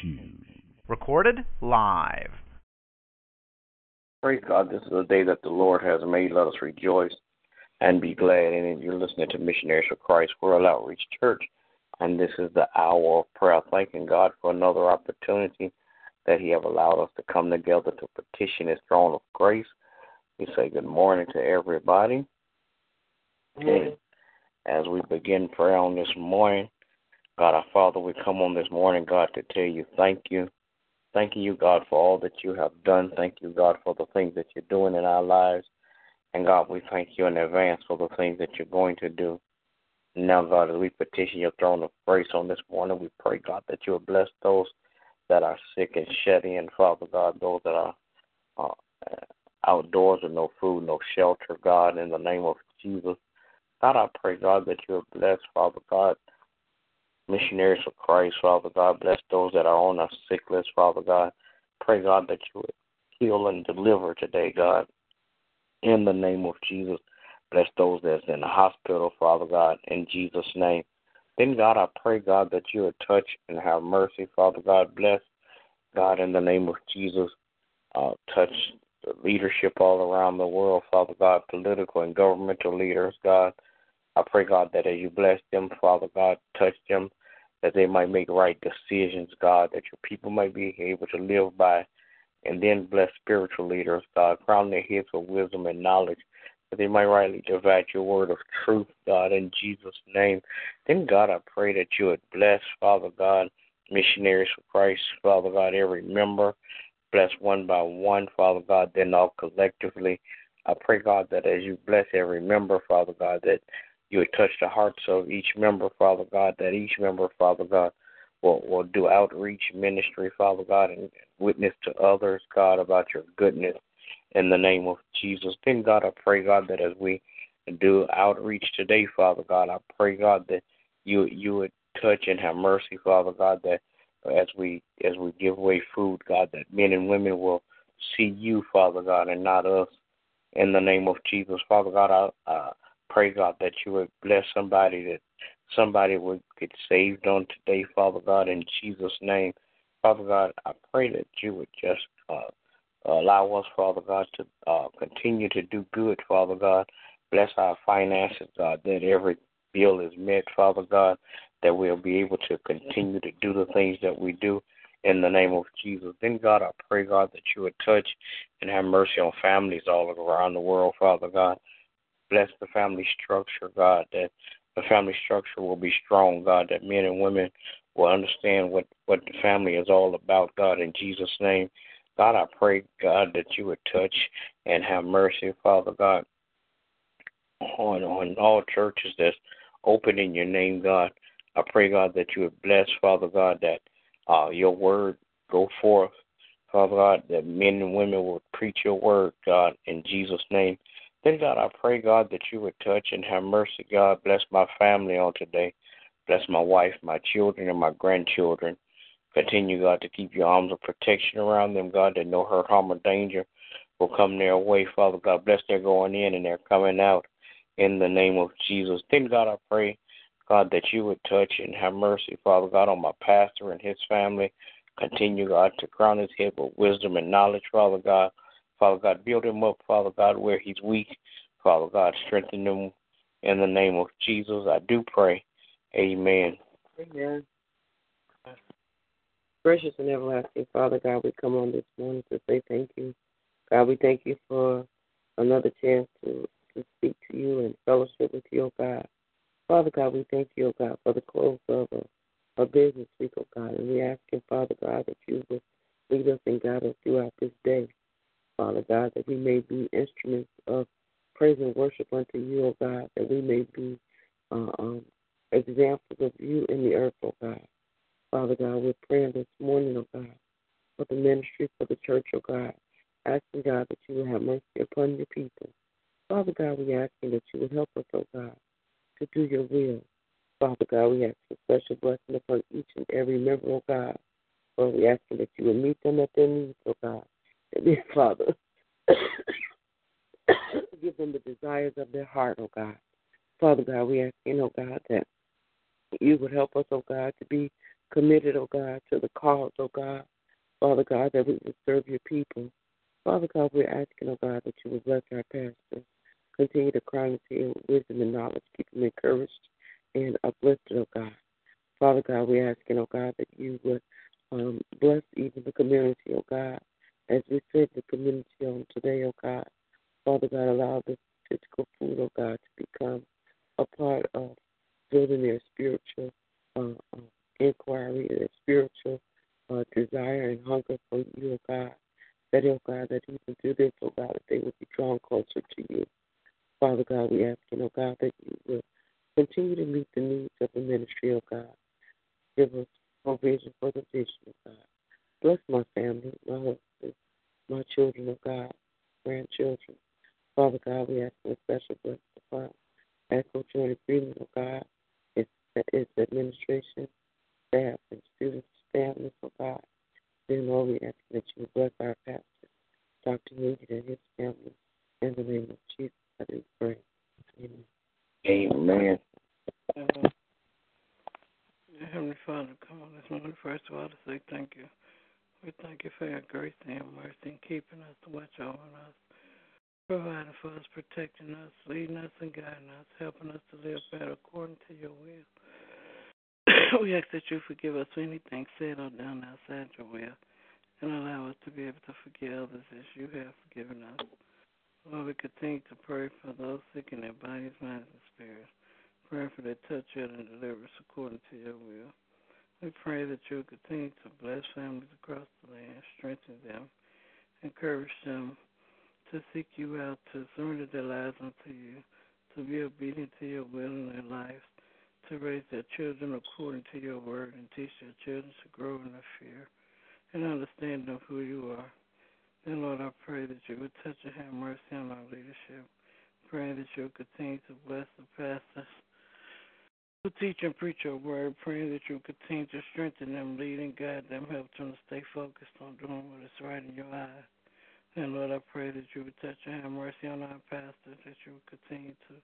Shoes. Recorded live. Praise God, this is the day that the Lord has made. Let us rejoice and be glad in it. You're listening to Missionaries for Christ we're World Outreach Church, and this is the hour of prayer. Thanking God for another opportunity that He have allowed us to come together to petition His throne of grace. We say good morning to everybody. And as we begin prayer on this morning, God our Father, we come on this morning, God, to tell you thank you. Thanking you, God, for all that you have done. Thank you, God, for the things that you're doing in our lives. And God, we thank you in advance for the things that you're going to do. Now, God, as we petition your throne of grace on this morning, we pray, God, that you will bless those that are sick and shut in, Father God, those that are uh, outdoors with no food, no shelter, God, in the name of Jesus. God, I pray, God, that you will bless, Father God, missionaries for Christ, Father God. Bless those that are on our sick list, Father God. Pray, God, that you would heal and deliver today, God. In the name of Jesus. Bless those that's in the hospital, Father God, in Jesus' name. Then, God, I pray, God, that you would touch and have mercy, Father God. Bless, God, in the name of Jesus. Uh, touch the leadership all around the world, Father God, political and governmental leaders, God. I pray, God, that as you bless them, Father God, touch them, that they might make right decisions, God, that your people might be able to live by. And then bless spiritual leaders, God, crown their heads with wisdom and knowledge, that they might rightly divide your word of truth, God, in Jesus' name. Then, God, I pray that you would bless, Father God, missionaries for Christ, Father God, every member. Bless one by one, Father God, then all collectively. I pray, God, that as you bless every member, Father God, that you would touch the hearts of each member, Father God, that each member, Father God, will, will do outreach ministry, Father God, and witness to others, God, about your goodness in the name of Jesus. Then, God, I pray, God, that as we do outreach today, Father God, I pray, God, that you you would touch and have mercy, Father God, that as we as we give away food, God, that men and women will see you, Father God, and not us. In the name of Jesus, Father God, I uh, pray, God, that you would bless somebody that somebody would get saved on today, Father God, in Jesus' name. Father God, I pray that you would just uh, allow us, Father God, to uh, continue to do good, Father God. Bless our finances, God, that every bill is met, Father God, that we'll be able to continue to do the things that we do in the name of Jesus. Then, God, I pray, God, that you would touch and have mercy on families all around the world, Father God. Bless the family structure, God, that the family structure will be strong, God, that men and women will understand what, what the family is all about, God, in Jesus' name. God, I pray, God, that you would touch and have mercy, Father God, on, on all churches that's open in your name, God. I pray, God, that you would bless, Father God, that uh, your word go forth, Father God, that men and women will preach your word, God, in Jesus' name. Then, God, I pray, God, that you would touch and have mercy, God. Bless my family on today. Bless my wife, my children, and my grandchildren. Continue, God, to keep your arms of protection around them, God, that no hurt, harm, or danger will come their way, Father God. Bless their going in and their coming out in the name of Jesus. Then, God, I pray, God, that you would touch and have mercy, Father God, on my pastor and his family. Continue, God, to crown his head with wisdom and knowledge, Father God. Father God, build him up, Father God, where he's weak. Father God, strengthen him in the name of Jesus. I do pray. Amen. Amen. Gracious and everlasting Father God, we come on this morning to say thank you. God, we thank you for another chance to, to speak to you and fellowship with you, oh God. Father God, we thank you, oh God, for the close of a, a business week, oh God. And we ask you, Father God, that you would lead us and guide us throughout this day. Father God, that we may be instruments of praise and worship unto you, O God, that we may be uh, um, examples of you in the earth, O God. Father God, we're praying this morning, O God, for the ministry, for the church, O God, asking God that you will have mercy upon your people. Father God, we asking that you would help us, O God, to do your will. Father God, we ask for special blessing upon each and every member, O God. Lord, we asking that you would meet them at their needs, O God. Dear Father, give them the desires of their heart, oh God. Father God, we ask you, oh God, that you would help us, oh God, to be committed, oh God, to the cause, oh God. Father God, that we would serve your people. Father God, we're asking, oh God, that you would bless our pastor. Continue to crown his head with wisdom and knowledge. Keep him encouraged and uplifted, oh God. Father God, we're asking, oh God, that you would um, bless even the community, oh God, as we serve the community on today, oh God. Father God, allow this physical food, oh God, to become a part of building their spiritual uh, uh, inquiry, their spiritual uh, desire and hunger for you, oh God. That, oh God, that even through this, oh God, that they will be drawn closer to you. Father God, we ask, you, oh God, that you will continue to meet the needs of the ministry, oh God. Give us provision for the vision, oh God. Bless my family, my husband, my children, oh God, grandchildren. Father God, we ask for a special blessing upon Echo Joint Agreement, oh God, its, its administration, staff, and students, families, oh God. Then, Lord, we ask that you bless our pastor, Dr. Needy, and his family. In the name of Jesus, I do pray. Amen. Amen. Uh, Heavenly Father, come on this morning. First of all, to say thank you. We thank you for your grace and your mercy in keeping us watch over us, providing for us, protecting us, leading us and guiding us, helping us to live better according to your will. we ask that you forgive us for anything said or done outside your will and allow us to be able to forgive others as you have forgiven us. Lord, we continue to pray for those sick in their bodies, minds, and spirits. Pray for their touch and deliverance according to your will. We pray that you will continue to bless families across the land, strengthen them, encourage them to seek you out, to surrender their lives unto you, to be obedient to your will in their lives, to raise their children according to your word, and teach their children to grow in their fear and understanding of who you are. Then, Lord, I pray that you would touch and have mercy on our leadership. Pray that you will continue to bless the pastors who teach and preach your word. Praying that you continue to strengthen them, lead and guide them, help them to stay focused on doing what is right in your eyes. And Lord, I pray that you would touch and have mercy on our pastors, that you would continue to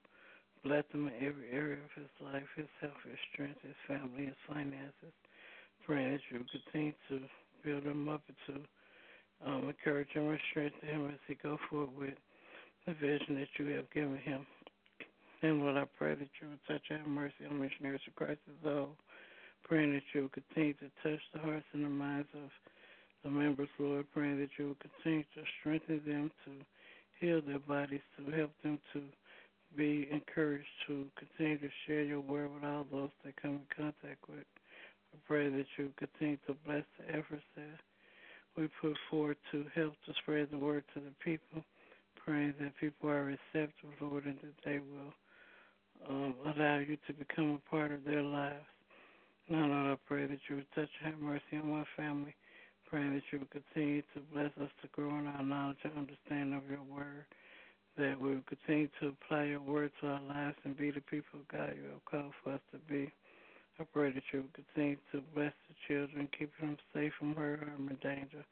bless him in every area of his life, his health, his strength, his family, his finances. Praying that you would continue to build him up and to um, encourage him and strengthen him as he go forward with the vision that you have given him. And Lord, I pray that you would touch and have mercy on missionaries of Christ as well. Praying that you will continue to touch the hearts and the minds of the members, Lord. Praying that you will continue to strengthen them to heal their bodies, to help them to be encouraged to continue to share your word with all those they come in contact with. I pray that you continue to bless the efforts that we put forward to help to spread the word to the people. Praying that people are receptive, Lord, and that they will um, allow you to become a part of their lives. Now, Lord, I pray that you would touch and have mercy on my family. Praying that you would continue to bless us to grow in our knowledge and understanding of your word. That we will continue to apply your word to our lives and be the people God you have called for us to be. I pray that you will continue to bless the children, keeping them safe from hurt, harm, and danger,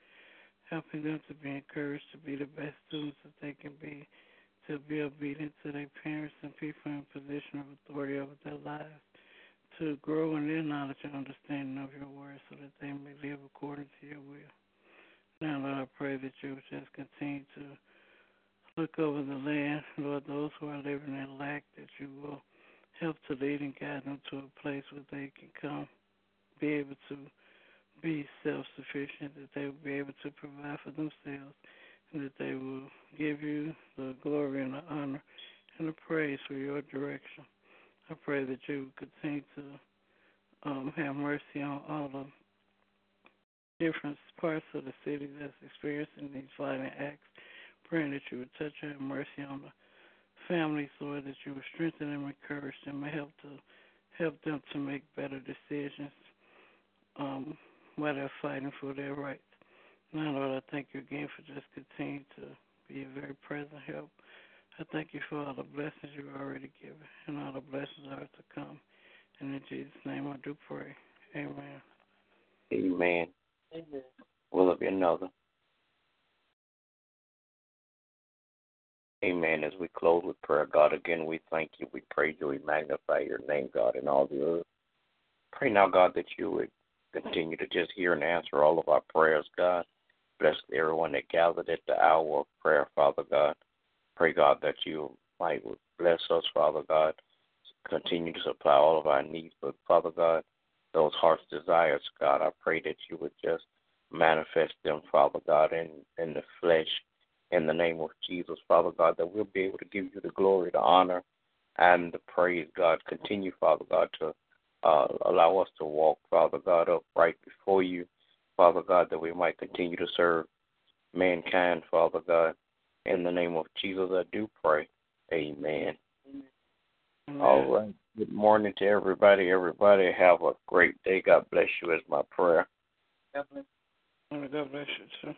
helping them to be encouraged to be the best students that they can be, to be obedient to their parents and people in position of authority over their lives, to grow in their knowledge and understanding of your word so that they may live according to your will. Now, Lord, I pray that you will just continue to look over the land, Lord, those who are living in lack, that you will help to lead and guide them to a place where they can come, be able to be self sufficient, that they will be able to provide for themselves, that they will give you the glory and the honor and the praise for your direction. I pray that you continue to um, have mercy on all the different parts of the city that's experiencing these violent acts. Praying that you would touch and have mercy on the families, Lord, that you would strengthen them, encourage them, and help to help them to make better decisions um, while they're fighting for their rights. Now, Lord, I thank you again for just continuing to be a very present help. I thank you for all the blessings you've already given and all the blessings that are to come. And in Jesus' name I do pray. Amen. Amen. Amen. Will there be another? Amen. As we close with prayer, God, again, we thank you. We praise you. We magnify your name, God, in all the earth. Pray now, God, that you would continue to just hear and answer all of our prayers, God. Bless everyone that gathered at the hour of prayer, Father God. Pray, God, that you might bless us, Father God. Continue to supply all of our needs, but Father God, those heart's desires, God, I pray that you would just manifest them, Father God, in, in the flesh, in the name of Jesus, Father God, that we'll be able to give you the glory, the honor, and the praise, God. Continue, Father God, to uh, allow us to walk, Father God, upright before you, Father God, that we might continue to serve mankind, Father God. In the name of Jesus, I do pray. Amen. Amen. All right. Good morning to everybody. Everybody have a great day. God bless you is my prayer. God bless, God bless you, sir.